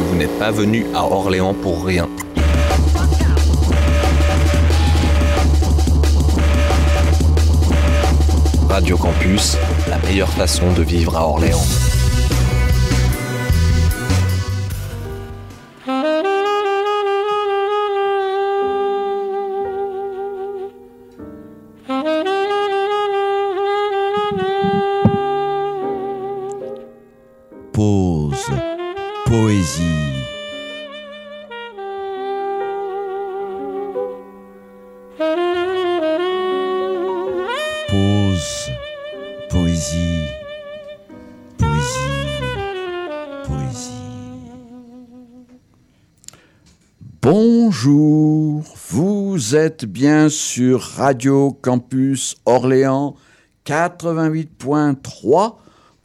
vous n'êtes pas venu à Orléans pour rien. Radio Campus, la meilleure façon de vivre à Orléans. Vous êtes bien sur Radio Campus Orléans 88.3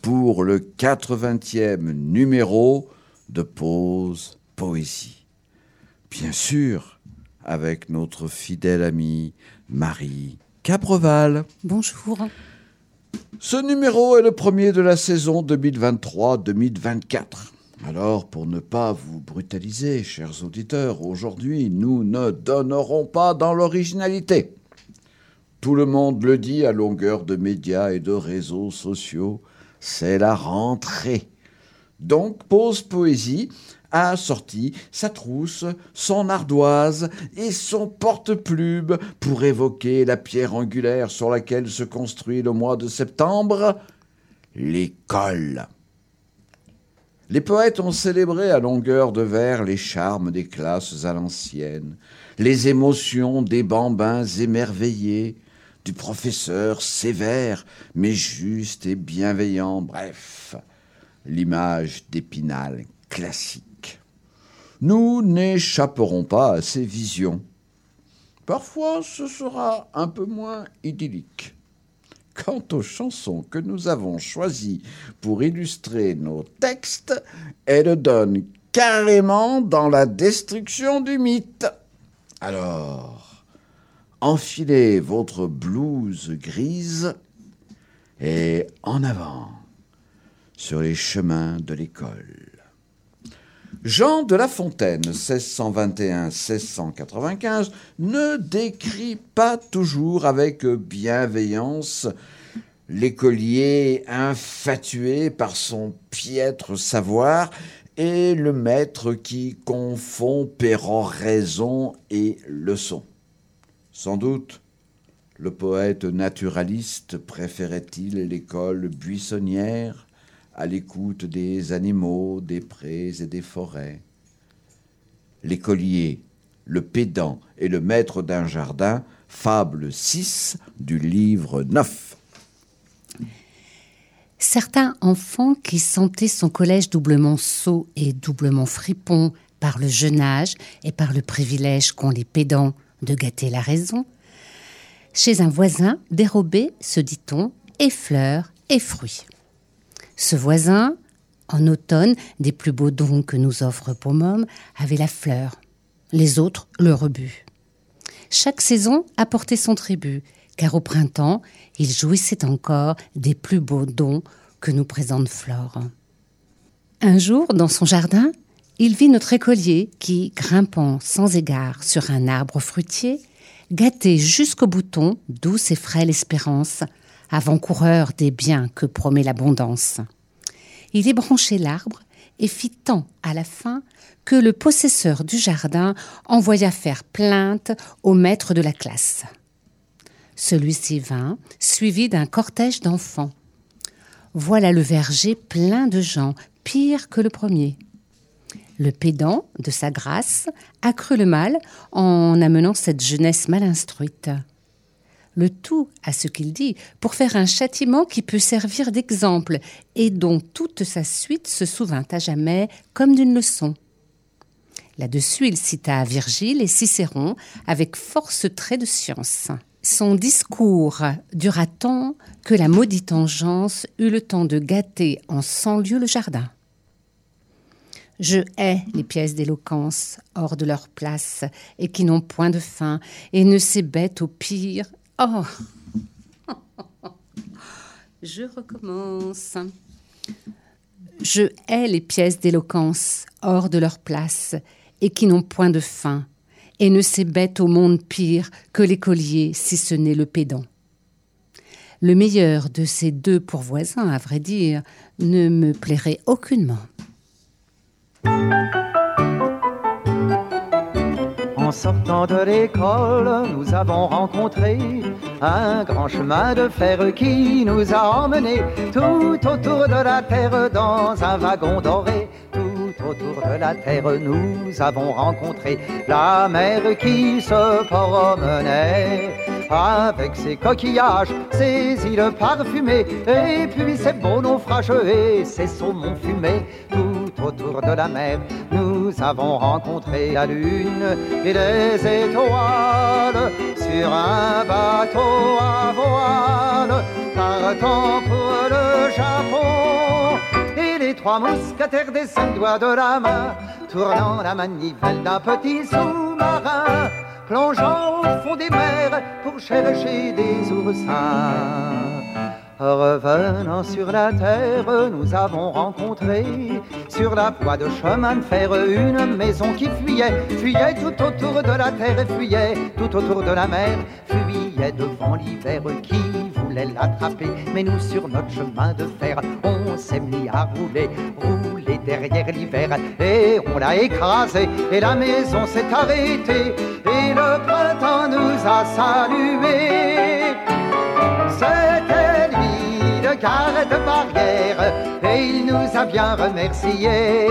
pour le 80e numéro de Pause Poésie. Bien sûr, avec notre fidèle amie Marie Capreval. Bonjour. Ce numéro est le premier de la saison 2023-2024. Alors, pour ne pas vous brutaliser, chers auditeurs, aujourd'hui, nous ne donnerons pas dans l'originalité. Tout le monde le dit à longueur de médias et de réseaux sociaux, c'est la rentrée. Donc, Pause Poésie a sorti sa trousse, son ardoise et son porte-plume pour évoquer la pierre angulaire sur laquelle se construit le mois de septembre, l'école. Les poètes ont célébré à longueur de vers les charmes des classes à l'ancienne, les émotions des bambins émerveillés, du professeur sévère, mais juste et bienveillant, bref, l'image d'Épinal classique. Nous n'échapperons pas à ces visions. Parfois, ce sera un peu moins idyllique. Quant aux chansons que nous avons choisies pour illustrer nos textes, elles donnent carrément dans la destruction du mythe. Alors, enfilez votre blouse grise et en avant sur les chemins de l'école. Jean de La Fontaine, 1621-1695, ne décrit pas toujours avec bienveillance l'écolier infatué par son piètre savoir et le maître qui confond péroraison et leçon. Sans doute, le poète naturaliste préférait-il l'école buissonnière à l'écoute des animaux, des prés et des forêts. L'écolier, le pédant et le maître d'un jardin, fable 6 du livre 9. Certains enfants qui sentaient son collège doublement sot et doublement fripon par le jeune âge et par le privilège qu'ont les pédants de gâter la raison, chez un voisin dérobaient, se dit-on, et fleurs et fruits. Ce voisin, en automne, des plus beaux dons que nous offre Pomum, avait la fleur, les autres le rebut. Chaque saison apportait son tribut, car au printemps, il jouissait encore des plus beaux dons que nous présente Flore. Un jour, dans son jardin, il vit notre écolier qui, grimpant sans égard sur un arbre fruitier, gâtait jusqu'au bouton douce et frêle espérance, avant-coureur des biens que promet l'abondance. Il ébranchait l'arbre et fit tant à la fin que le possesseur du jardin envoya faire plainte au maître de la classe. Celui-ci vint, suivi d'un cortège d'enfants. Voilà le verger plein de gens, pire que le premier. Le pédant, de sa grâce, accrut le mal en amenant cette jeunesse mal instruite. Le tout, à ce qu'il dit, pour faire un châtiment qui peut servir d'exemple et dont toute sa suite se souvint à jamais comme d'une leçon. Là-dessus, il cita Virgile et Cicéron avec force trait de science. Son discours dura tant que la maudite engeance eut le temps de gâter en cent lieues le jardin? Je hais les pièces d'éloquence hors de leur place et qui n'ont point de fin et ne s'ébêtent au pire. Oh Je recommence. Je hais les pièces d'éloquence hors de leur place et qui n'ont point de fin, et ne s'ébêtent au monde pire que l'écolier, si ce n'est le pédant. Le meilleur de ces deux pourvoisins, à vrai dire, ne me plairait aucunement. En sortant de l'école, nous avons rencontré un grand chemin de fer qui nous a emmenés tout autour de la terre dans un wagon doré. Autour de la terre, nous avons rencontré la mer qui se promenait avec ses coquillages, ses îles parfumées, et puis ses beaux naufrages et ses saumons fumés. Tout autour de la mer, nous avons rencontré la lune et les étoiles sur un bateau à voile, partant pour le Japon. Trois mousquetaires des cinq doigts de la main, tournant la manivelle d'un petit sous-marin plongeant au fond des mers pour chercher des oursins. Revenant sur la terre, nous avons rencontré sur la voie de chemin de fer une maison qui fuyait, fuyait tout autour de la terre et fuyait tout autour de la mer, fuyait devant l'hiver qui voulait l'attraper. Mais nous, sur notre chemin de fer, on s'est mis à rouler, rouler derrière l'hiver et on l'a écrasé et la maison s'est arrêtée et le printemps nous a salués. C'était lui le garde barrière et il nous a bien remerciés.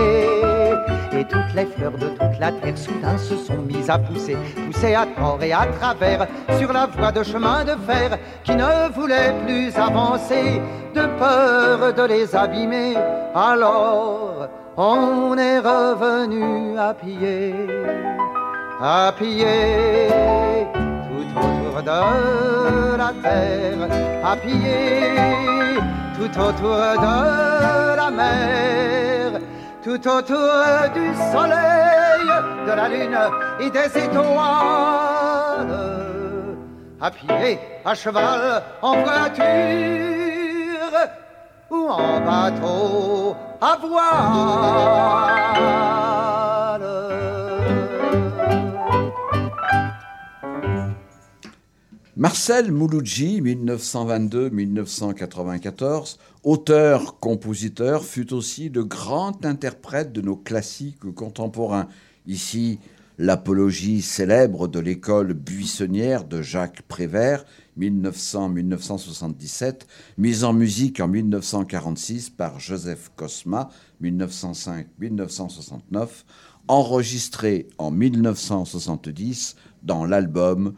Et toutes les fleurs de toute la terre soudain se sont mises à pousser, pousser à tort et à travers sur la voie de chemin de fer qui ne voulait plus avancer de peur de les abîmer. Alors on est revenu à pied, à pied autour de la terre, à pied tout autour de la mer, tout autour du soleil, de la lune et des étoiles, à pied, à cheval, en voiture ou en bateau à voile. Marcel Mouloudji, 1922-1994, auteur-compositeur, fut aussi le grand interprète de nos classiques contemporains. Ici, l'apologie célèbre de l'école buissonnière de Jacques Prévert, 1900-1977, mise en musique en 1946 par Joseph Cosma, 1905-1969, enregistrée en 1970 dans l'album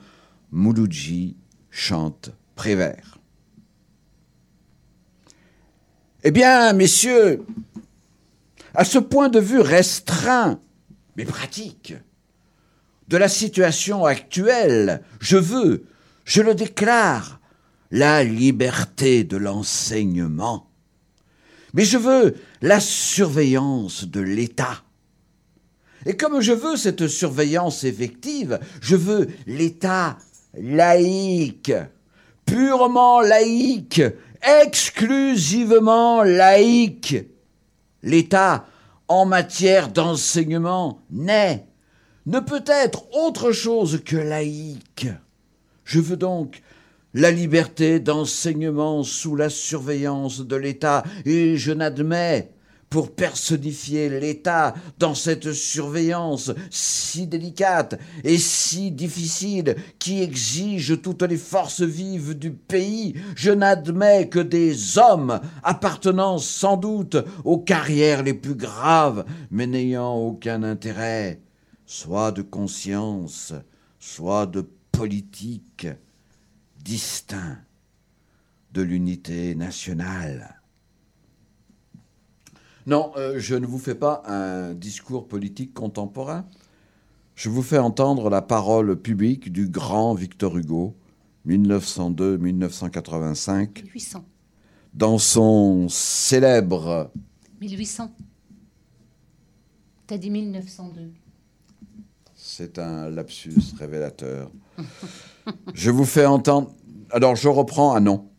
Mouloudji chante Prévert. Eh bien, messieurs, à ce point de vue restreint, mais pratique, de la situation actuelle, je veux, je le déclare, la liberté de l'enseignement. Mais je veux la surveillance de l'État. Et comme je veux cette surveillance effective, je veux l'État laïque, purement laïque, exclusivement laïque. L'État, en matière d'enseignement, n'est, ne peut être autre chose que laïque. Je veux donc la liberté d'enseignement sous la surveillance de l'État, et je n'admets pour personnifier l'État dans cette surveillance si délicate et si difficile qui exige toutes les forces vives du pays, je n'admets que des hommes appartenant sans doute aux carrières les plus graves, mais n'ayant aucun intérêt, soit de conscience, soit de politique, distinct de l'unité nationale. Non, euh, je ne vous fais pas un discours politique contemporain. Je vous fais entendre la parole publique du grand Victor Hugo, 1902-1985. 1800. Dans son célèbre. 1800. T'as dit 1902. C'est un lapsus révélateur. je vous fais entendre. Alors, je reprends un nom.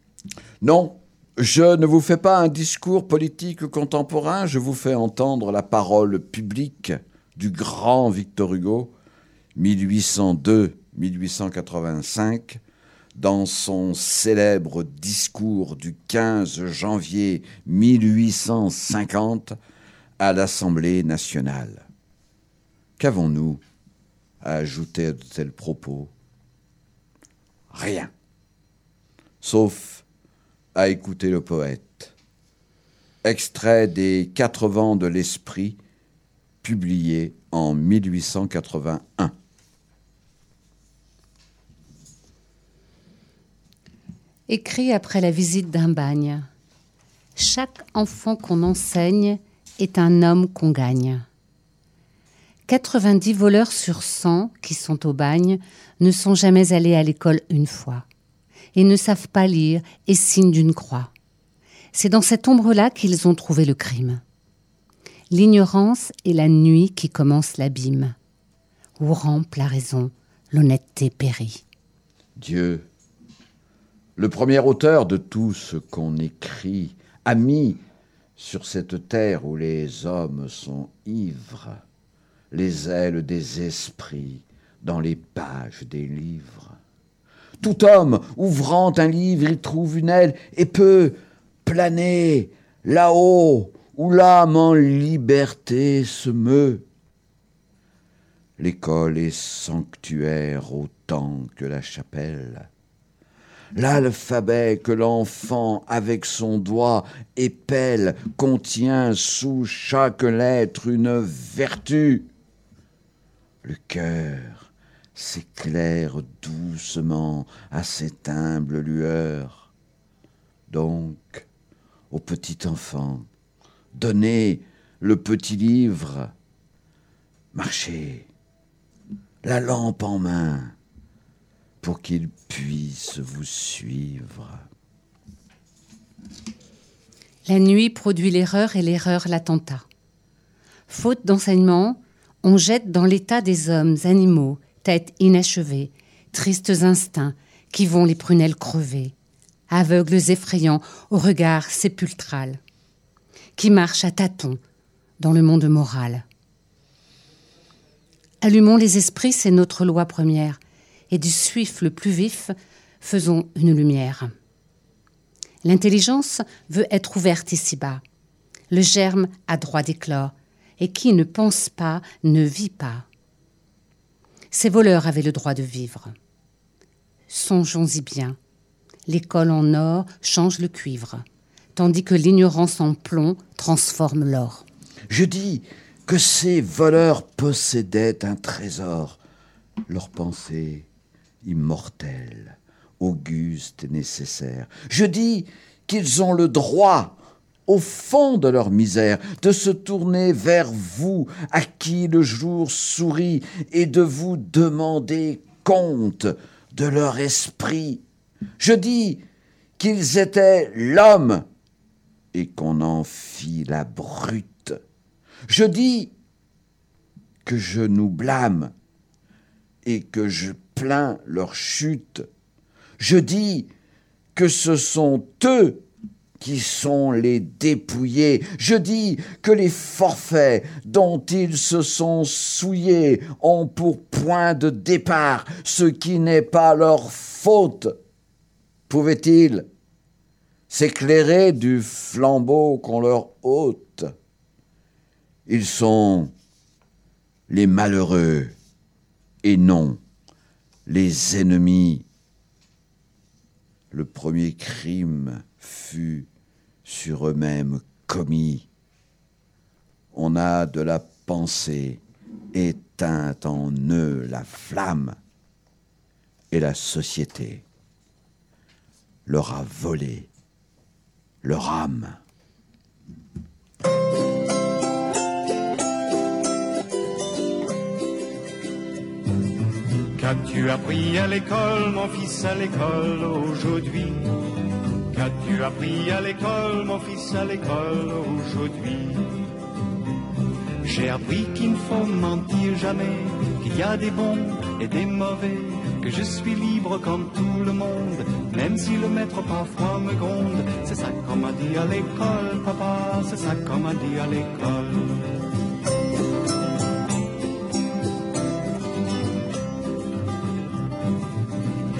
Non, Je ne vous fais pas un discours politique contemporain, je vous fais entendre la parole publique du grand Victor Hugo, 1802-1885, dans son célèbre discours du 15 janvier 1850 à l'Assemblée nationale. Qu'avons-nous à ajouter à de tels propos? Rien. Sauf à écouter le poète. Extrait des Quatre vents de l'esprit, publié en 1881. Écrit après la visite d'un bagne. Chaque enfant qu'on enseigne est un homme qu'on gagne. 90 voleurs sur 100 qui sont au bagne ne sont jamais allés à l'école une fois et ne savent pas lire et signent d'une croix. C'est dans cette ombre-là qu'ils ont trouvé le crime. L'ignorance est la nuit qui commence l'abîme, où rampe la raison, l'honnêteté périt. Dieu, le premier auteur de tout ce qu'on écrit, a mis sur cette terre où les hommes sont ivres, les ailes des esprits dans les pages des livres. Tout homme ouvrant un livre y trouve une aile et peut planer là-haut où l'âme en liberté se meut. L'école est sanctuaire autant que la chapelle. L'alphabet que l'enfant avec son doigt épelle contient sous chaque lettre une vertu. Le cœur s'éclaire doucement à cette humble lueur. Donc, au petit enfant, donnez le petit livre, marchez, la lampe en main, pour qu'il puisse vous suivre. La nuit produit l'erreur et l'erreur l'attentat. Faute d'enseignement, on jette dans l'état des hommes, animaux, têtes inachevées, tristes instincts qui vont les prunelles crever, aveugles effrayants au regard sépultral, qui marchent à tâtons dans le monde moral. Allumons les esprits, c'est notre loi première, et du suif le plus vif, faisons une lumière. L'intelligence veut être ouverte ici-bas. Le germe a droit d'éclore, et qui ne pense pas ne vit pas. Ces voleurs avaient le droit de vivre. Songeons-y bien. L'école en or change le cuivre, tandis que l'ignorance en plomb transforme l'or. Je dis que ces voleurs possédaient un trésor, leur pensée immortelle, auguste et nécessaire. Je dis qu'ils ont le droit au fond de leur misère, de se tourner vers vous, à qui le jour sourit, et de vous demander compte de leur esprit. Je dis qu'ils étaient l'homme, et qu'on en fit la brute. Je dis que je nous blâme, et que je plains leur chute. Je dis que ce sont eux qui sont les dépouillés. Je dis que les forfaits dont ils se sont souillés ont pour point de départ ce qui n'est pas leur faute. Pouvaient-ils s'éclairer du flambeau qu'on leur ôte? Ils sont les malheureux et non les ennemis. Le premier crime fut sur eux-mêmes commis. On a de la pensée éteinte en eux la flamme, et la société leur a volé leur âme. Qu'as-tu appris à l'école, mon fils, à l'école aujourd'hui Qu'as-tu appris à l'école, mon fils, à l'école aujourd'hui? J'ai appris qu'il ne faut mentir jamais, qu'il y a des bons et des mauvais, que je suis libre comme tout le monde, même si le maître parfois me gronde. C'est ça qu'on m'a dit à l'école, papa, c'est ça qu'on m'a dit à l'école.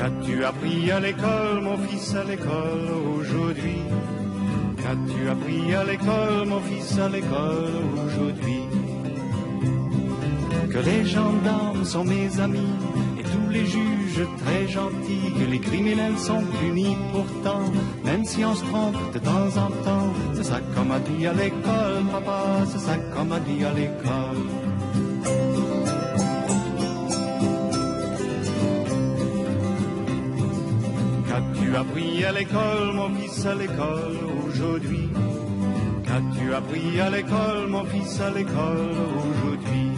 Qu'as-tu appris à l'école, mon fils, à l'école aujourd'hui? Qu'as-tu appris à l'école, mon fils, à l'école aujourd'hui? Que les gendarmes sont mes amis et tous les juges très gentils, que les criminels sont punis pourtant, même si on se trompe de temps en temps. C'est ça qu'on m'a dit à l'école, papa, c'est ça qu'on m'a dit à l'école. Qu'as-tu appris à l'école, mon fils, à l'école aujourd'hui? Qu'as-tu appris à l'école, mon fils, à l'école aujourd'hui?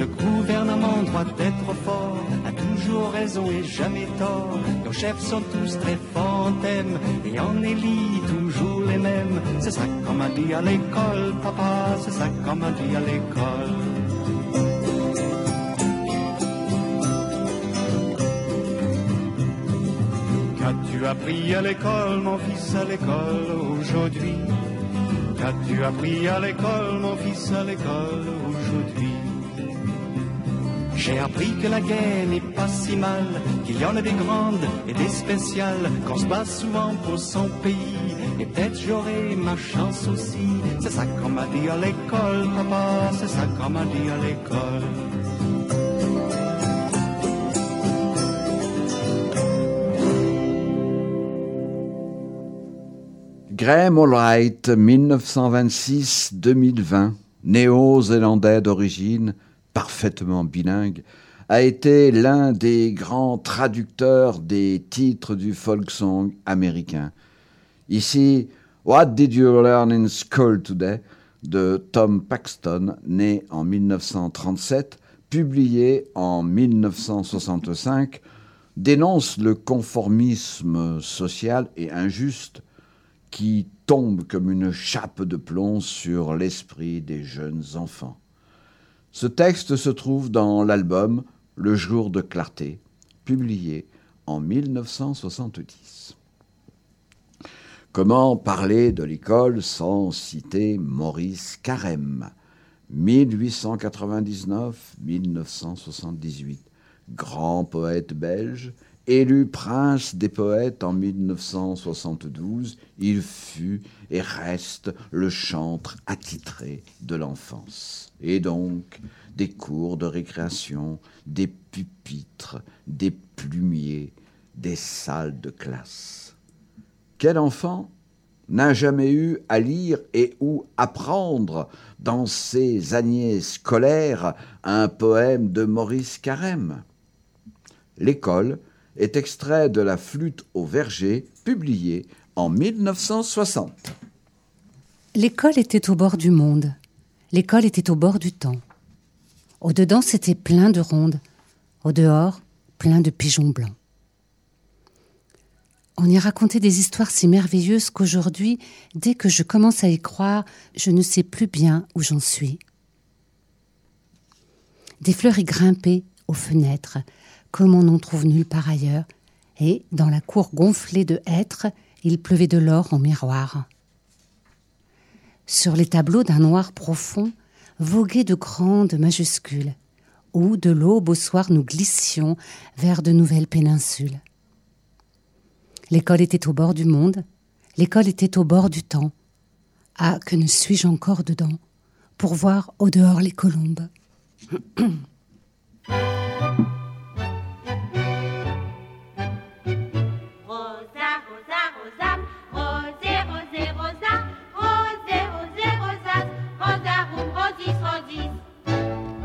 Le gouvernement doit être fort, a toujours raison et jamais tort. Nos chefs sont tous très forts et en élit toujours les mêmes. C'est ça qu'on m'a dit à l'école, papa, c'est ça qu'on m'a dit à l'école. Appris à l'école, mon fils, à l'école aujourd'hui Qu'as-tu appris à l'école, mon fils, à l'école aujourd'hui? J'ai appris que la guerre n'est pas si mal, qu'il y en a des grandes et des spéciales, qu'on se bat souvent pour son pays. Et peut-être j'aurai ma chance aussi. C'est ça qu'on m'a dit à l'école, papa, c'est ça qu'on m'a dit à l'école. Graham Allwright, 1926-2020, néo-zélandais d'origine, parfaitement bilingue, a été l'un des grands traducteurs des titres du folk song américain. Ici, What Did You Learn in School Today de Tom Paxton, né en 1937, publié en 1965, dénonce le conformisme social et injuste qui tombe comme une chape de plomb sur l'esprit des jeunes enfants. Ce texte se trouve dans l'album Le jour de clarté, publié en 1970. Comment parler de l'école sans citer Maurice Carême? 1899-1978, grand poète belge, Élu prince des poètes en 1972, il fut et reste le chantre attitré de l'enfance. Et donc, des cours de récréation, des pupitres, des plumiers, des salles de classe. Quel enfant n'a jamais eu à lire et ou apprendre dans ses années scolaires un poème de Maurice Carême? L'école est extrait de La flûte au verger, publié en 1960. L'école était au bord du monde. L'école était au bord du temps. Au-dedans, c'était plein de rondes. Au dehors, plein de pigeons blancs. On y racontait des histoires si merveilleuses qu'aujourd'hui, dès que je commence à y croire, je ne sais plus bien où j'en suis. Des fleurs y grimpaient aux fenêtres, comme on n'en trouve nulle part ailleurs, et, dans la cour gonflée de hêtres, il pleuvait de l'or en miroir. Sur les tableaux d'un noir profond voguaient de grandes majuscules, où de l'aube au soir nous glissions vers de nouvelles péninsules. L'école était au bord du monde, l'école était au bord du temps. Ah, que ne suis-je encore dedans pour voir au dehors les colombes?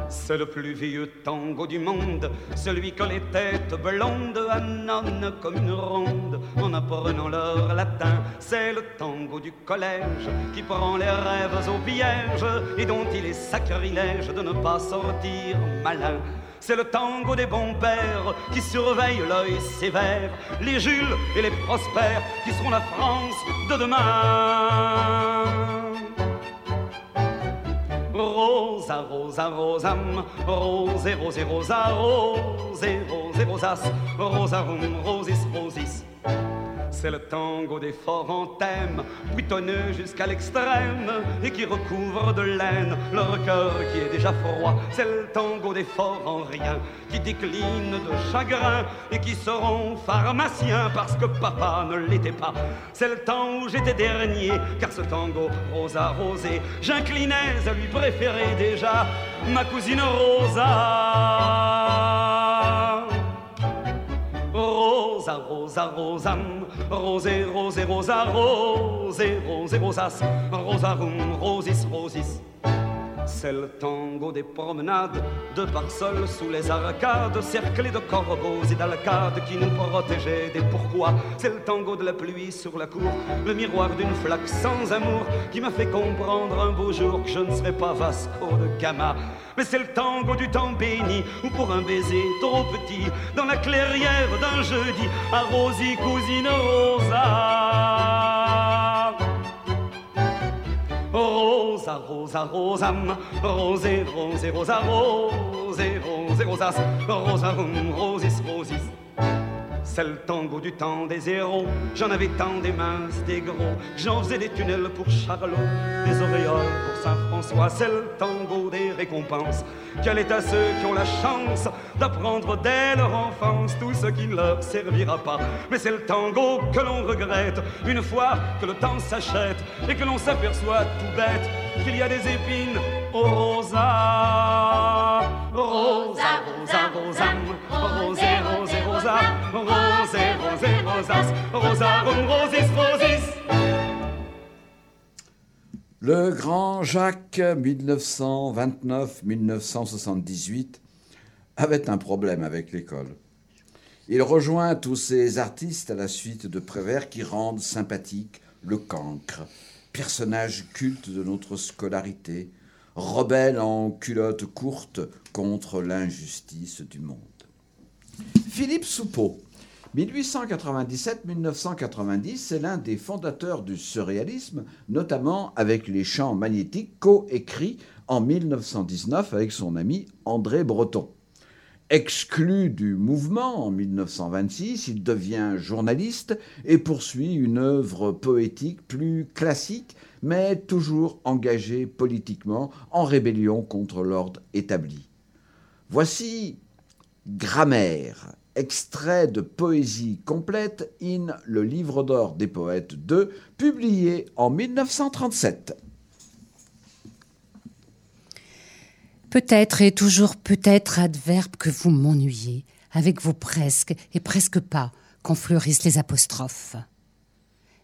C'est le plus vieux tango du monde, celui que les têtes blondes annonnent comme une ronde en apprenant leur latin. C'est le tango du collège qui prend les rêves au piège et dont il est sacrilège de ne pas sortir malin. C'est le tango des bons pères qui surveille l'œil sévère, les Jules et les Prospères qui seront la France de demain. Rosa, rosa, rosam, rose, rose, rosa, rose, rose, rosas, rosarum, rosis, rosis. C'est le tango des forts en thème, buitonneux jusqu'à l'extrême, et qui recouvre de laine leur cœur qui est déjà froid. C'est le tango des forts en rien, qui décline de chagrin, et qui seront pharmaciens parce que papa ne l'était pas. C'est le temps où j'étais dernier, car ce tango rosa rosé, j'inclinais à lui préférer déjà ma cousine Rosa. Rosa, rosa, rosam, rosé, rosé, rosa, rosé, rosé, rosas, rosarum, rosis, rosis. C'est le tango des promenades, de parsoles sous les arcades, cerclés de corbeaux et d'alcades qui nous protégeaient des pourquoi. C'est le tango de la pluie sur la cour, le miroir d'une flaque sans amour, qui m'a fait comprendre un beau jour que je ne serais pas Vasco de Gama. Mais c'est le tango du temps béni, ou pour un baiser trop petit, dans la clairière d'un jeudi, à cousine Rosa. Rosa, rosa, rosam, rosé, rosé, rosa, rosé, rosé, rosas, rosarum, rosis, rosis. C'est le tango du temps des héros. J'en avais tant des minces, des gros. J'en faisais des tunnels pour Charlot, des auréoles pour Saint-François. C'est le tango des récompenses. Quel est à ceux qui ont la chance d'apprendre dès leur enfance tout ce qui ne leur servira pas? Mais c'est le tango que l'on regrette une fois que le temps s'achète et que l'on s'aperçoit tout bête qu'il y a des épines au rosa. Rosa, rosa, rosam, rosé, rosé, rosa, rosé, rosé, rosas, rosarum, rosis, rosis. Le grand Jacques, 1929-1978, avait un problème avec l'école. Il rejoint tous ces artistes à la suite de Prévert qui rendent sympathique le cancre, personnage culte de notre scolarité, rebelle en culotte courte contre l'injustice du monde. Philippe Soupeau, 1897-1990, c'est l'un des fondateurs du surréalisme, notamment avec les chants magnétiques co-écrits en 1919 avec son ami André Breton. Exclu du mouvement en 1926, il devient journaliste et poursuit une œuvre poétique plus classique, mais toujours engagée politiquement en rébellion contre l'ordre établi. Voici Grammaire, extrait de poésie complète in Le Livre d'or des poètes 2, publié en 1937. Peut-être et toujours peut-être adverbe que vous m'ennuyez, avec vos presque et presque pas, quand fleurissent les apostrophes.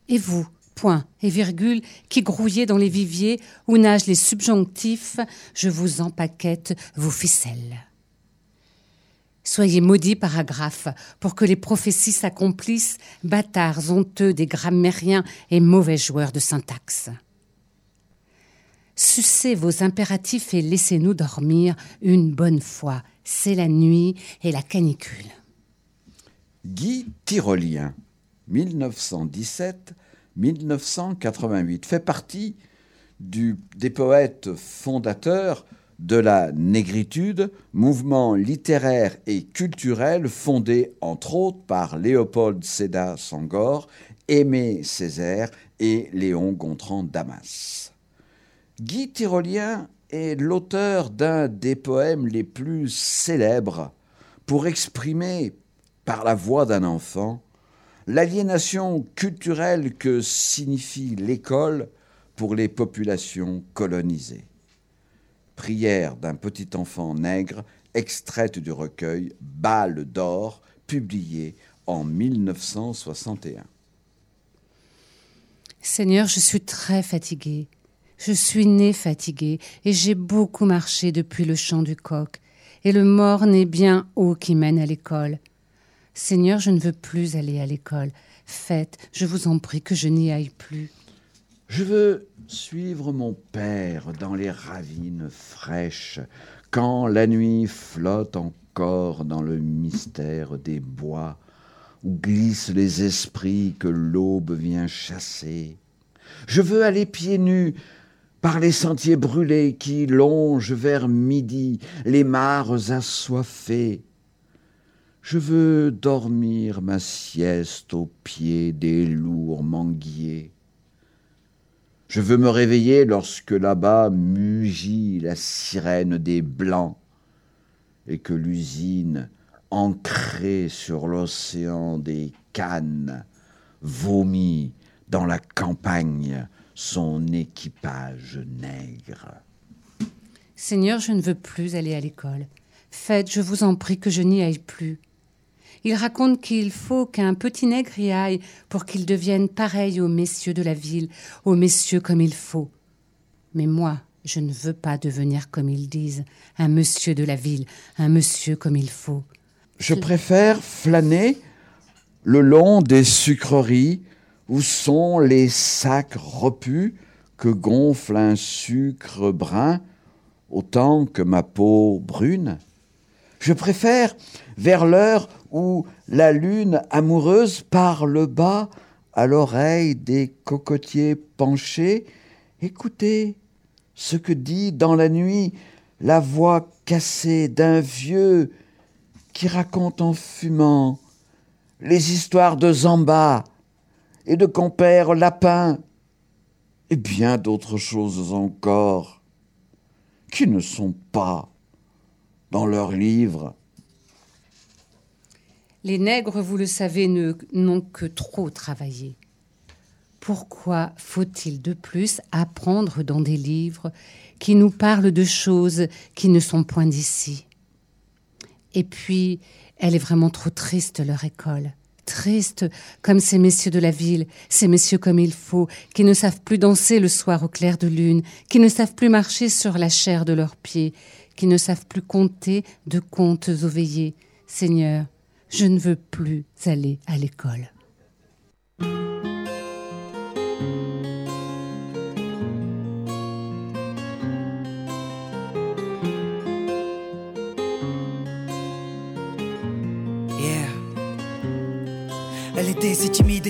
Et vous, point et virgule, qui grouillez dans les viviers où nagent les subjonctifs, je vous empaquette vos ficelles. Soyez maudits paragraphes pour que les prophéties s'accomplissent, bâtards honteux des grammairiens et mauvais joueurs de syntaxe. Sucez vos impératifs et laissez-nous dormir une bonne fois. C'est la nuit et la canicule. Guy Tyrolien, 1917-1988, fait partie des poètes fondateurs de la négritude, mouvement littéraire et culturel fondé entre autres par Léopold Sédar Sangor, Aimé Césaire et Léon Gontran Damas. Guy Tyrolien est l'auteur d'un des poèmes les plus célèbres pour exprimer, par la voix d'un enfant, l'aliénation culturelle que signifie l'école pour les populations colonisées. Prière d'un petit enfant nègre, extraite du recueil Balle d'or, publié en 1961. Seigneur, je suis très fatiguée. Je suis née fatiguée et j'ai beaucoup marché depuis le champ du coq. Et le morne est bien haut qui mène à l'école. Seigneur, je ne veux plus aller à l'école. Faites, je vous en prie, que je n'y aille plus. Je veux suivre mon père dans les ravines fraîches, quand la nuit flotte encore dans le mystère des bois, où glissent les esprits que l'aube vient chasser. Je veux aller pieds nus par les sentiers brûlés qui longent vers midi les mares assoiffées. Je veux dormir ma sieste au pied des lourds manguiers. Je veux me réveiller lorsque là-bas mugit la sirène des blancs et que l'usine, ancrée sur l'océan des cannes, vomit dans la campagne son équipage nègre. Seigneur, je ne veux plus aller à l'école. Faites, je vous en prie, que je n'y aille plus. Il raconte qu'il faut qu'un petit nègre y aille pour qu'il devienne pareil aux messieurs de la ville, aux messieurs comme il faut. Mais moi, je ne veux pas devenir comme ils disent, un monsieur de la ville, un monsieur comme il faut. Je préfère flâner le long des sucreries où sont les sacs repus que gonfle un sucre brun autant que ma peau brune? Je préfère vers l'heure où la lune amoureuse parle bas à l'oreille des cocotiers penchés, écoutez ce que dit dans la nuit la voix cassée d'un vieux qui raconte en fumant les histoires de Zamba et de compère Lapin et bien d'autres choses encore qui ne sont pas dans leurs livres. Les nègres, vous le savez, n'ont que trop travaillé. Pourquoi faut-il de plus apprendre dans des livres qui nous parlent de choses qui ne sont point d'ici? Et puis, elle est vraiment trop triste, leur école. Triste comme ces messieurs de la ville, ces messieurs comme il faut, qui ne savent plus danser le soir au clair de lune, qui ne savent plus marcher sur la chair de leurs pieds, qui ne savent plus compter de contes aux veillées. Seigneur, je ne veux plus aller à l'école.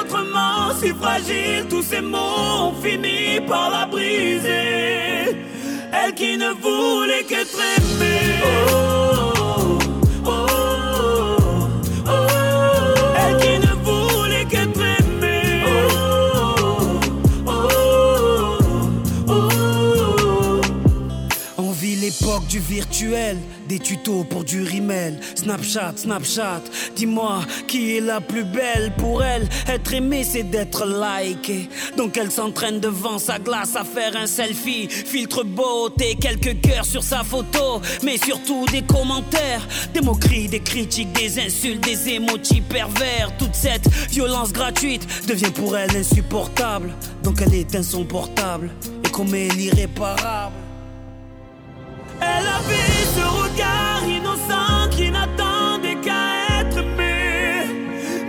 autrement si fragile, tous ces mots ont fini par la briser. Elle qui ne voulait qu'être aimée. Oh, l'époque du virtuel, des tutos pour du rimel. Snapchat, Snapchat, dis-moi qui est la plus belle pour elle? Être aimée, c'est d'être liké. Donc elle s'entraîne devant sa glace à faire un selfie. Filtre beauté, quelques cœurs sur sa photo. Mais surtout des commentaires, des moqueries, des critiques, des insultes, des émojis pervers. Toute cette violence gratuite devient pour elle insupportable. Donc elle éteint son portable et commet l'irréparable. Elle avait ce regard innocent qui n'attendait qu'à être aimé.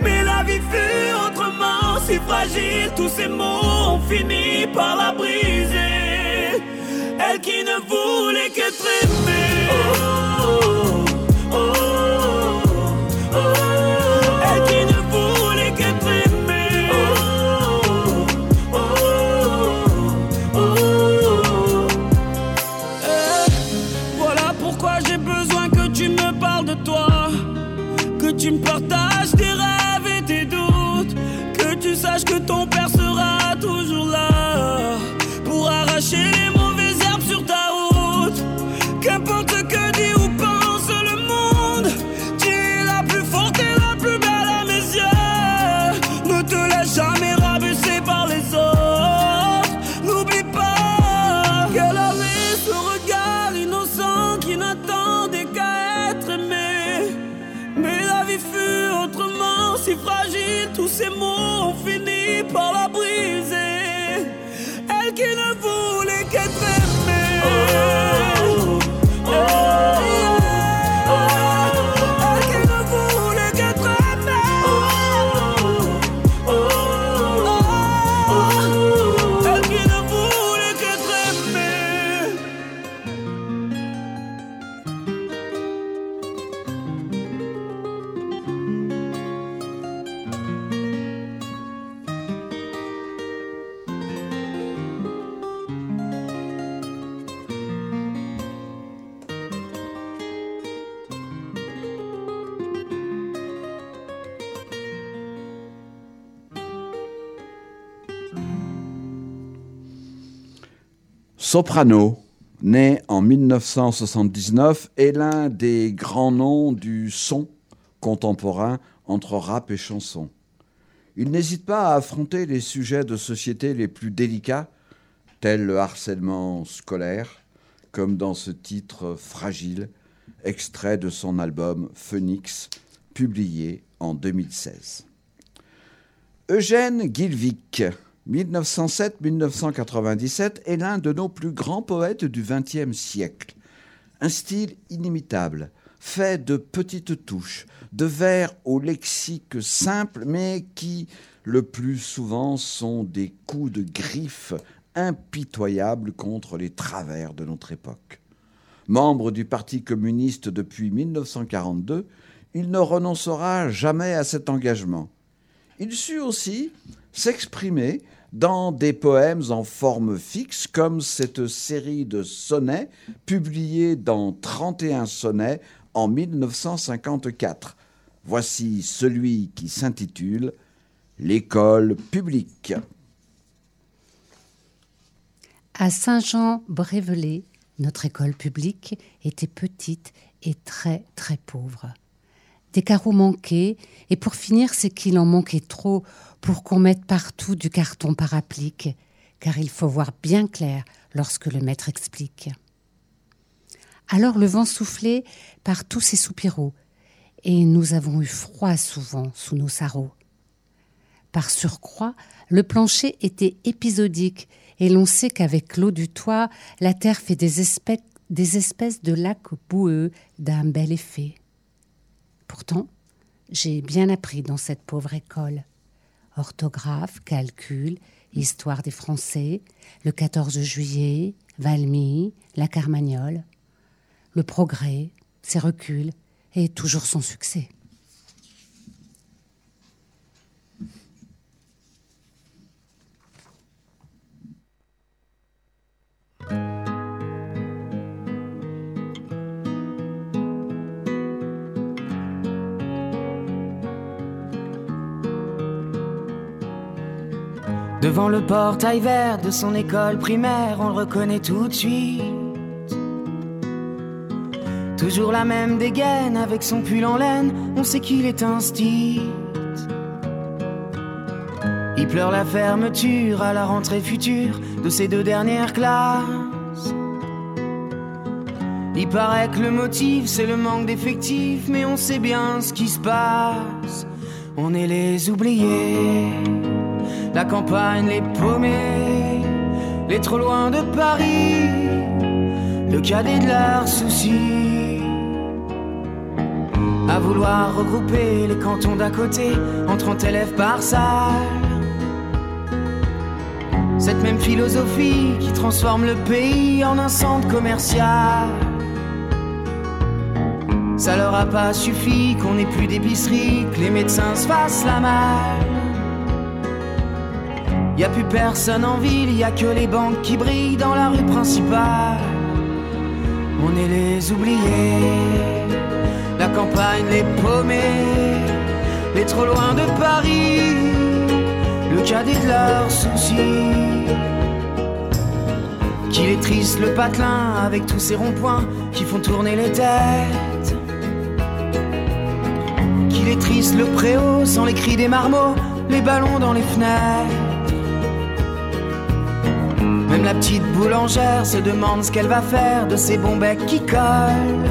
Mais la vie fut autrement si fragile, tous ces mots ont fini par la briser. Elle qui ne voulait qu'être aimée. Oh, oh, Soprano, né en 1979, est l'un des grands noms du son contemporain entre rap et chanson. Il n'hésite pas à affronter les sujets de société les plus délicats, tels le harcèlement scolaire, comme dans ce titre Fragile, extrait de son album Phoenix, publié en 2016. Eugène Guilvic, 1907-1997, est l'un de nos plus grands poètes du XXe siècle. Un style inimitable, fait de petites touches, de vers au lexique simple, mais qui, le plus souvent, sont des coups de griffe impitoyables contre les travers de notre époque. Membre du Parti communiste depuis 1942, il ne renoncera jamais à cet engagement. Il sut aussi s'exprimer dans des poèmes en forme fixe, comme cette série de sonnets publiée dans 31 sonnets en 1954. Voici celui qui s'intitule L'école publique. À Saint-Jean-Brévelay, notre école publique était petite et très très pauvre. Des carreaux manquaient, et pour finir, c'est qu'il en manquait trop pour qu'on mette partout du carton parapplique, car il faut voir bien clair lorsque le maître explique. Alors le vent soufflait par tous ces soupiraux, et nous avons eu froid souvent sous nos sarraux. Par surcroît, le plancher était épisodique, et l'on sait qu'avec l'eau du toit, la terre fait des espèces de lacs boueux d'un bel effet. Pourtant, j'ai bien appris dans cette pauvre école. Orthographe, calcul, histoire des Français, le 14 juillet, Valmy, la Carmagnole. Le progrès, ses reculs et toujours son succès. Devant le portail vert de son école primaire, on le reconnaît tout de suite. Toujours la même dégaine avec son pull en laine, on sait qu'il est style. Il pleure la fermeture à la rentrée future de ses deux dernières classes. Il paraît que le motif c'est le manque d'effectifs, mais on sait bien ce qui se passe. On est les oubliés, la campagne les paumés, les trop loin de Paris, le cadet de leurs soucis. À vouloir regrouper les cantons d'à côté en 30 élèves par salle. Cette même philosophie qui transforme le pays en un centre commercial. Ça leur a pas suffi qu'on ait plus d'épicerie, que les médecins se fassent la malle. Y a plus personne en ville, y a que les banques qui brillent dans la rue principale. On est les oubliés, la campagne les paumés, les trop loin de Paris, le cadet de leurs soucis. Qu'il est triste le patelin avec tous ces ronds-points qui font tourner les têtes. Qu'il est triste le préau sans les cris des marmots, les ballons dans les fenêtres. Même la petite boulangère se demande ce qu'elle va faire de ces bons becs qui collent.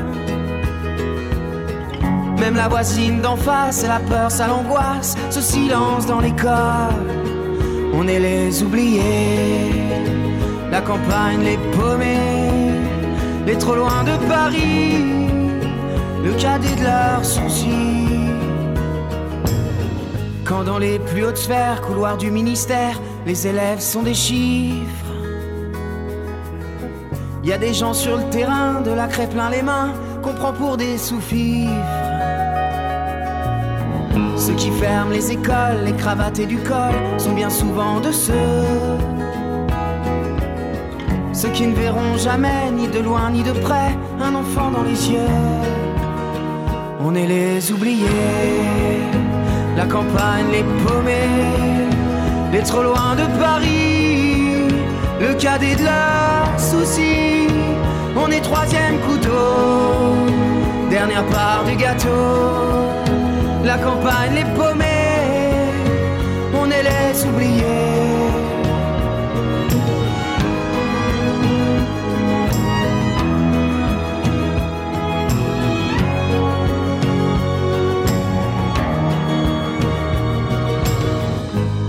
Même la voisine d'en face, la peur, ça l'angoisse, ce silence dans l'école. On est les oubliés, la campagne, les paumés, les trop loin de Paris, le cadet de leurs soucis. Quand dans les plus hautes sphères, couloirs du ministère, les élèves sont des chiffres. Y a des gens sur le terrain, de la craie plein les mains, qu'on prend pour des sous-fifres. Ceux qui ferment les écoles, les cravates et du col sont bien souvent de ceux. Ceux qui ne verront jamais, ni de loin ni de près, un enfant dans les yeux. On est les oubliés, la campagne, les paumés, les trop loin de Paris, le cadet de leurs soucis. On est troisième couteau, dernière part du gâteau la campagne, les paumés, on est les oubliés.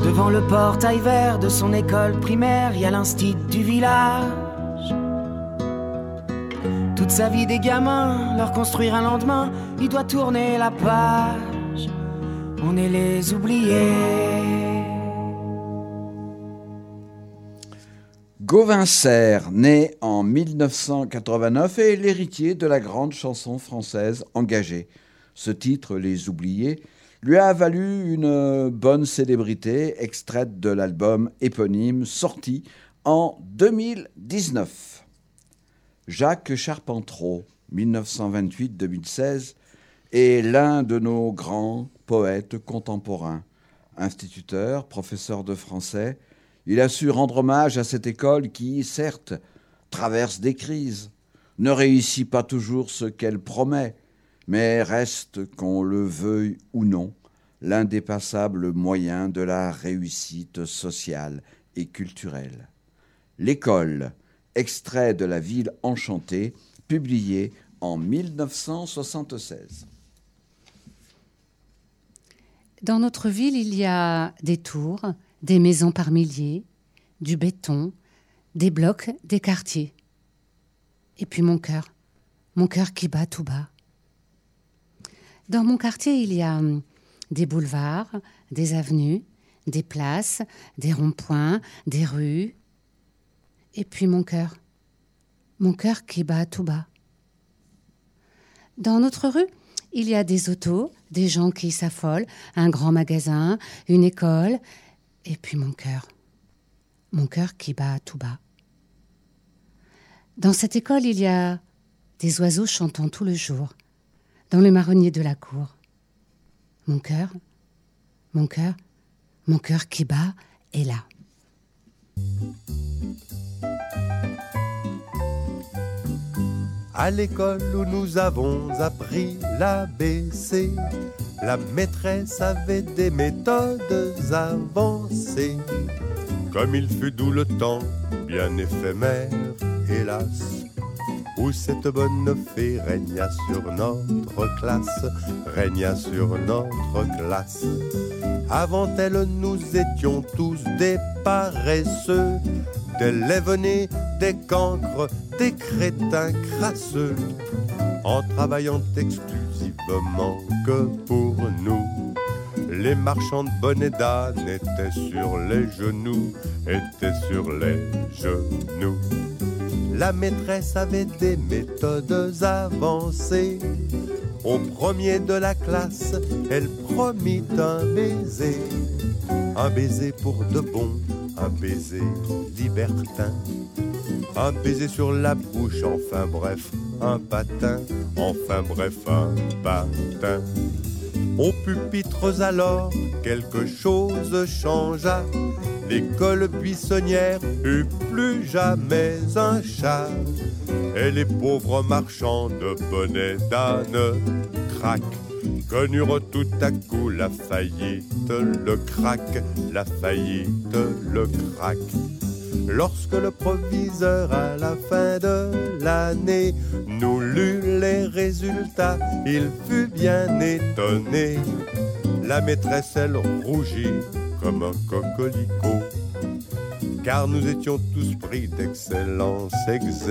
Devant le portail vert de son école primaire, y a l'instit du village. Sa vie des gamins, leur construire un lendemain, il doit tourner la page on est les oubliés. Gauvin Serre, né en 1989, est l'héritier de la grande chanson française engagée. Ce titre, Les Oubliés, lui a valu une bonne célébrité extraite de l'album éponyme sorti en 2019. Jacques Charpentreau, 1928-2016, est l'un de nos grands poète contemporain. Instituteur, professeur de français, il a su rendre hommage à cette école qui, certes, traverse des crises, ne réussit pas toujours ce qu'elle promet, mais reste, qu'on le veuille ou non, l'indépassable moyen de la réussite sociale et culturelle. L'école, extrait de La ville enchantée, publié en 1976. Dans notre ville, il y a des tours, des maisons par milliers, du béton, des blocs, des quartiers. Et puis mon cœur, mon cœur qui bat tout bas. Dans mon quartier, il y a hum, des boulevards, des avenues, des places, des ronds-points, des rues. Et puis mon cœur, mon cœur qui bat tout bas. Dans notre rue, il y a des autos, des gens qui s'affolent, un grand magasin, une école, et puis mon cœur. Mon cœur qui bat tout bas. Dans cette école, il y a des oiseaux chantant tout le jour, dans le marronnier de la cour. Mon cœur, mon cœur, mon cœur qui bat est là. À l'école où nous avons appris l'ABC, la maîtresse avait des méthodes avancées. Comme il fut doux le temps, bien éphémère, hélas, où cette bonne fée régna sur notre classe, régna sur notre classe. Avant elle, nous étions tous des paresseux, des lève des cancres, des crétins crasseux, en travaillant exclusivement que pour nous. Les marchands de bonnets d'âne étaient sur les genoux, étaient sur les genoux. La maîtresse avait des méthodes avancées. Au premier de la classe, elle promit un baiser. Un baiser pour de bon, un baiser libertin un baiser sur la bouche, enfin bref, un patin, enfin bref, un patin. Aux pupitres alors, quelque chose changea. L'école buissonnière eut plus jamais un chat. Et les pauvres marchands de bonnets d'âne, crac, connurent tout à coup la faillite, le crack, la faillite, le crack. Lorsque le proviseur à la fin de l'année nous lut les résultats, il fut bien étonné. La maîtresse, elle rougit comme un coquelicot car nous étions tous pris d'excellence ex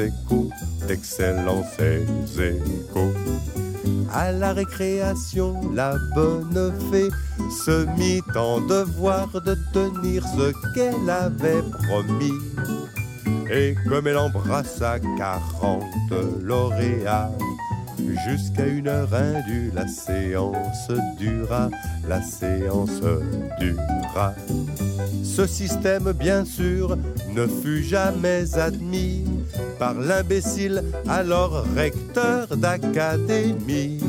d'excellence ex aequo. À la récréation, la bonne fée se mit en devoir de tenir ce qu'elle avait promis. Et comme elle embrassa quarante lauréats, jusqu'à une heure indue, la séance dura, la séance dura. Ce système, bien sûr, ne fut jamais admis par l'imbécile, alors recteur d'académie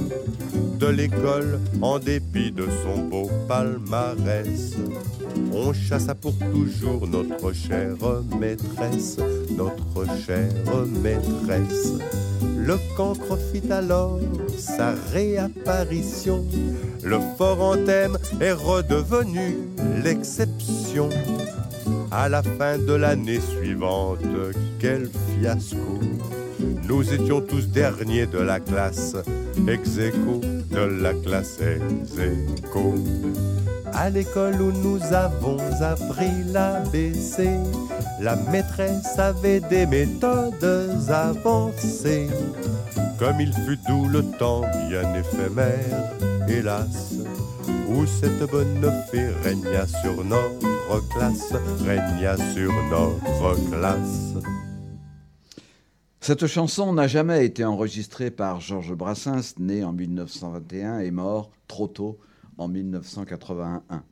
de l'école, en dépit de son beau palmarès. On chassa pour toujours notre chère maîtresse, notre chère maîtresse. Le cancre fit alors sa réapparition. Le fort anthème est redevenu l'exception. À la fin de l'année suivante, quel fiasco! Nous étions tous derniers de la classe, ex de la classe ex. À l'école où nous avons appris l'ABC, la maîtresse avait des méthodes avancées. Comme il fut doux le temps bien éphémère, hélas, où cette bonne fée régna sur notre classe, régna sur notre classe. Cette chanson n'a jamais été enregistrée par Georges Brassens, né en 1921 et mort trop tôt en 1981.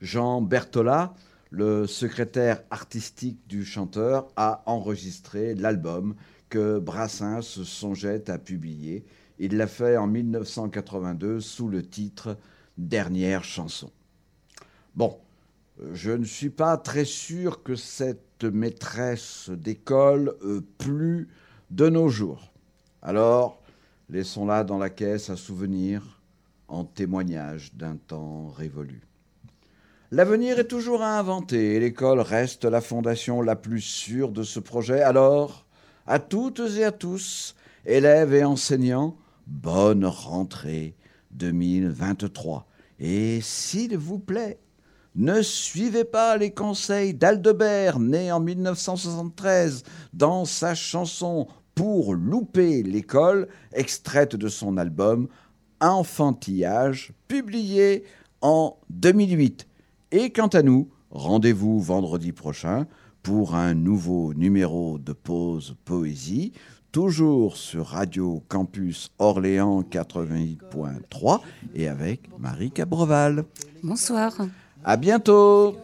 Jean Berthollat, le secrétaire artistique du chanteur, a enregistré l'album que Brassens songeait à publier. Il l'a fait en 1982 sous le titre Dernière chanson. Bon, je ne suis pas très sûr que cette maîtresse d'école euh, plût de nos jours. Alors, laissons-la dans la caisse à souvenir, en témoignage d'un temps révolu. L'avenir est toujours à inventer et l'école reste la fondation la plus sûre de ce projet. Alors, à toutes et à tous, élèves et enseignants, bonne rentrée 2023. Et s'il vous plaît, ne suivez pas les conseils d'Aldebert, né en 1973, dans sa chanson Pour louper l'école, extraite de son album Enfantillage, publié en 2008. Et quant à nous, rendez-vous vendredi prochain pour un nouveau numéro de Pause Poésie, toujours sur Radio Campus Orléans 88.3 et avec Marie Cabreval. Bonsoir. À bientôt.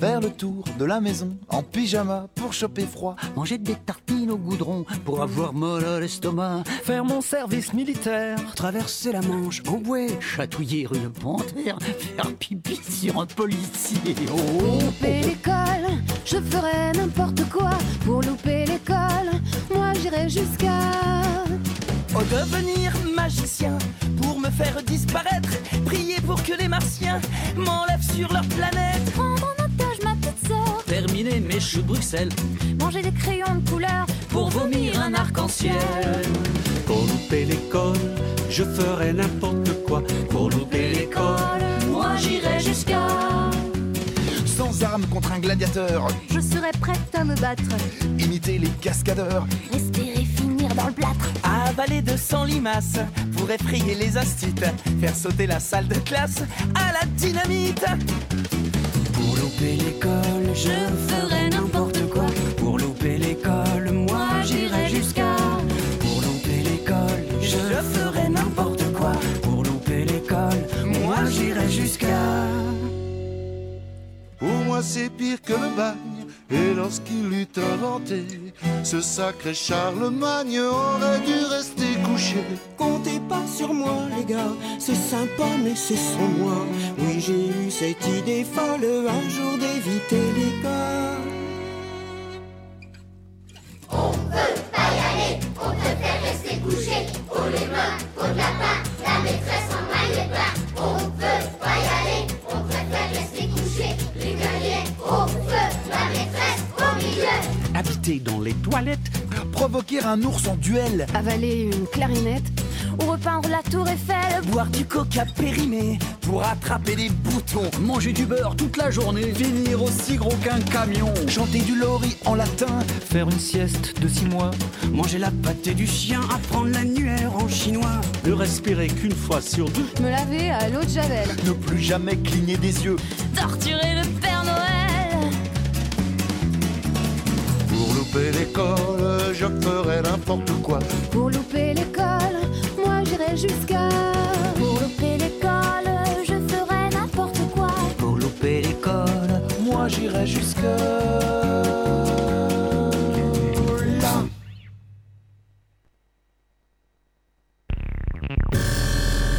Faire le tour de la maison en pyjama pour choper froid. Manger des tartines au goudron pour avoir mal à l'estomac. Faire mon service militaire. Traverser la Manche en bouée. Chatouiller une panthère. Faire pipi sur un policier. Oh. Louper l'école, je ferai n'importe quoi pour louper l'école. Moi j'irai jusqu'à Oh, devenir magicien pour me faire disparaître. Prier pour que les martiens m'enlèvent sur leur planète. Mes choux de Bruxelles Manger des crayons de couleur pour vomir un arc-en-ciel. Pour louper l'école, je ferai n'importe quoi. Pour louper l'école, moi j'irai jusqu'à. Sans armes contre un gladiateur. Je serai prête à me battre. Imiter les cascadeurs. Espérer finir dans le plâtre. Avaler de 100 limaces pour effrayer les astutes. Faire sauter la salle de classe à la dynamite. Pour louper l'école, je ferai n'importe quoi. Pour louper l'école, moi j'irai jusqu'à. Pour louper l'école, je ferai n'importe quoi. Pour louper l'école, moi j'irai jusqu'à. Pour moi c'est pire que le bagne Et lorsqu'il eut inventé Ce sacré Charlemagne aurait dû rester couché Comptez pas sur moi, les gars, c'est sympa, mais c'est sans moi. Oui, j'ai eu cette idée folle un jour d'éviter l'école. On veut pas y aller, on préfère rester couché. Pour les mains, pour la les toilettes, provoquer un ours en duel, Avaler une clarinette ou repeindre la tour Eiffel. boire du coca périmé pour attraper des boutons, manger du beurre toute la journée, finir aussi gros qu'un camion, chanter du lori en latin, faire une sieste de six mois, manger la pâtée du chien, apprendre l'annuaire en chinois, ne respirer qu'une fois sur deux, Me laver à l'eau de Javel. ne plus jamais cligner des yeux. Torturer le Père louper l'école, je ferai n'importe quoi. Pour louper l'école, moi j'irai jusqu'à. Pour louper l'école, je ferai n'importe quoi. Pour louper l'école, moi j'irai jusque là.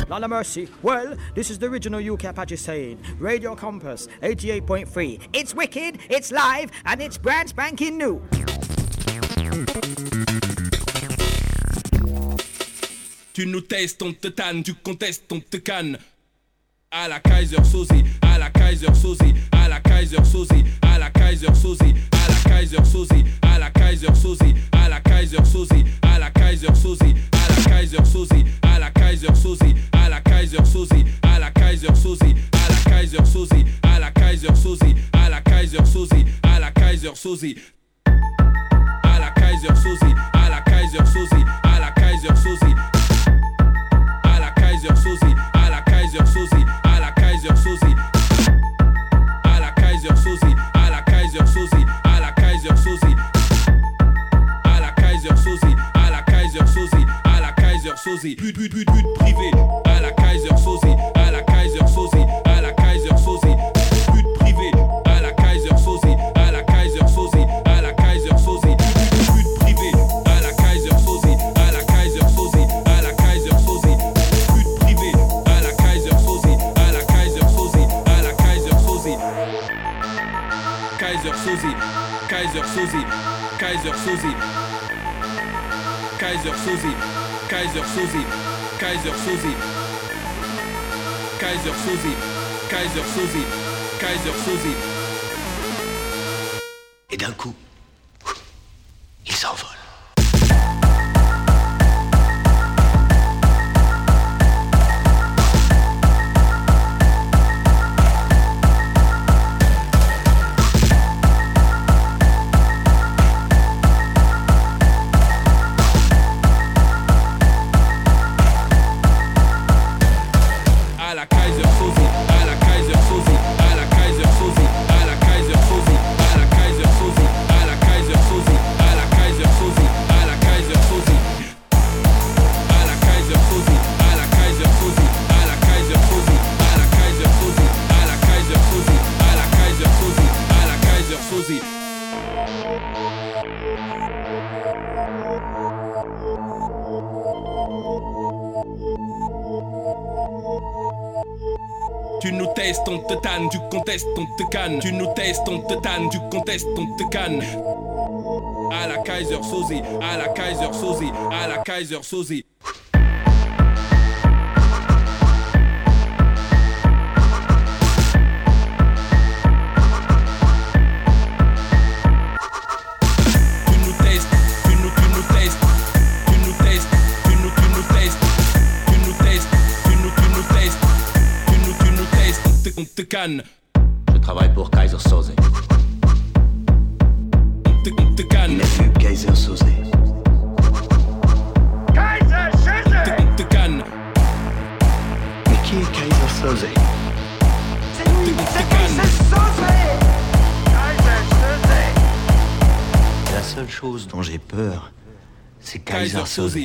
Lala Mercy. Well, this is the original UK Apache saying. Radio Compass 88.3. It's wicked, it's live, and it's brand spanking new. Tu nous testes, on te tanne, tu contestes, on te canne. À la Kaiser Sozi, à la Kaiser Sozi, à la Kaiser Sozi, à la Kaiser Sozi, à la Kaiser Sozi, à la Kaiser Sozi, à la Kaiser Sozi, à la Kaiser Sozi, à la Kaiser Sozi, à la Kaiser Sozi, à la Kaiser Sozi, à la Kaiser Sozi, à la Kaiser Sozi, à la Kaiser Sozi, à la Kaiser Sozi, à la Kaiser Sozi. Kaiser à la Kaiser Sozi, à la Kaiser Sozi. À la Kaiser Sozi, à la Kaiser Sozi, à la Kaiser Sozi. À la Kaiser Sozi, à la Kaiser Sozi, à la Kaiser Sozi. À la Kaiser Sozi, à la Kaiser Sozi, à la Kaiser Sozi. But, but, but, but privé. À la Kaiser Sozi, à Kaiser Sosil, Kaiser Sosil, Kaiser Sosil, Kaiser Sosil, Kaiser Sosil, Kaiser Sosil, Kaiser Sosil. Et d'un coup, tanne, tu contestes, on te canne. Tu nous testes, on te tanne, tu contestes, on te canne. À la Kaiser Sozi, à la Kaiser Sozi, à la Kaiser Sozi. Canne, Je travaille pour Kaiser Soze. on te, on te canne, Une pub Kaiser Soze. on te canne, Mais qui est Kaiser Soze? On te, on te canne. La seule chose dont j'ai peur, c'est Kaiser Kaiser Soze.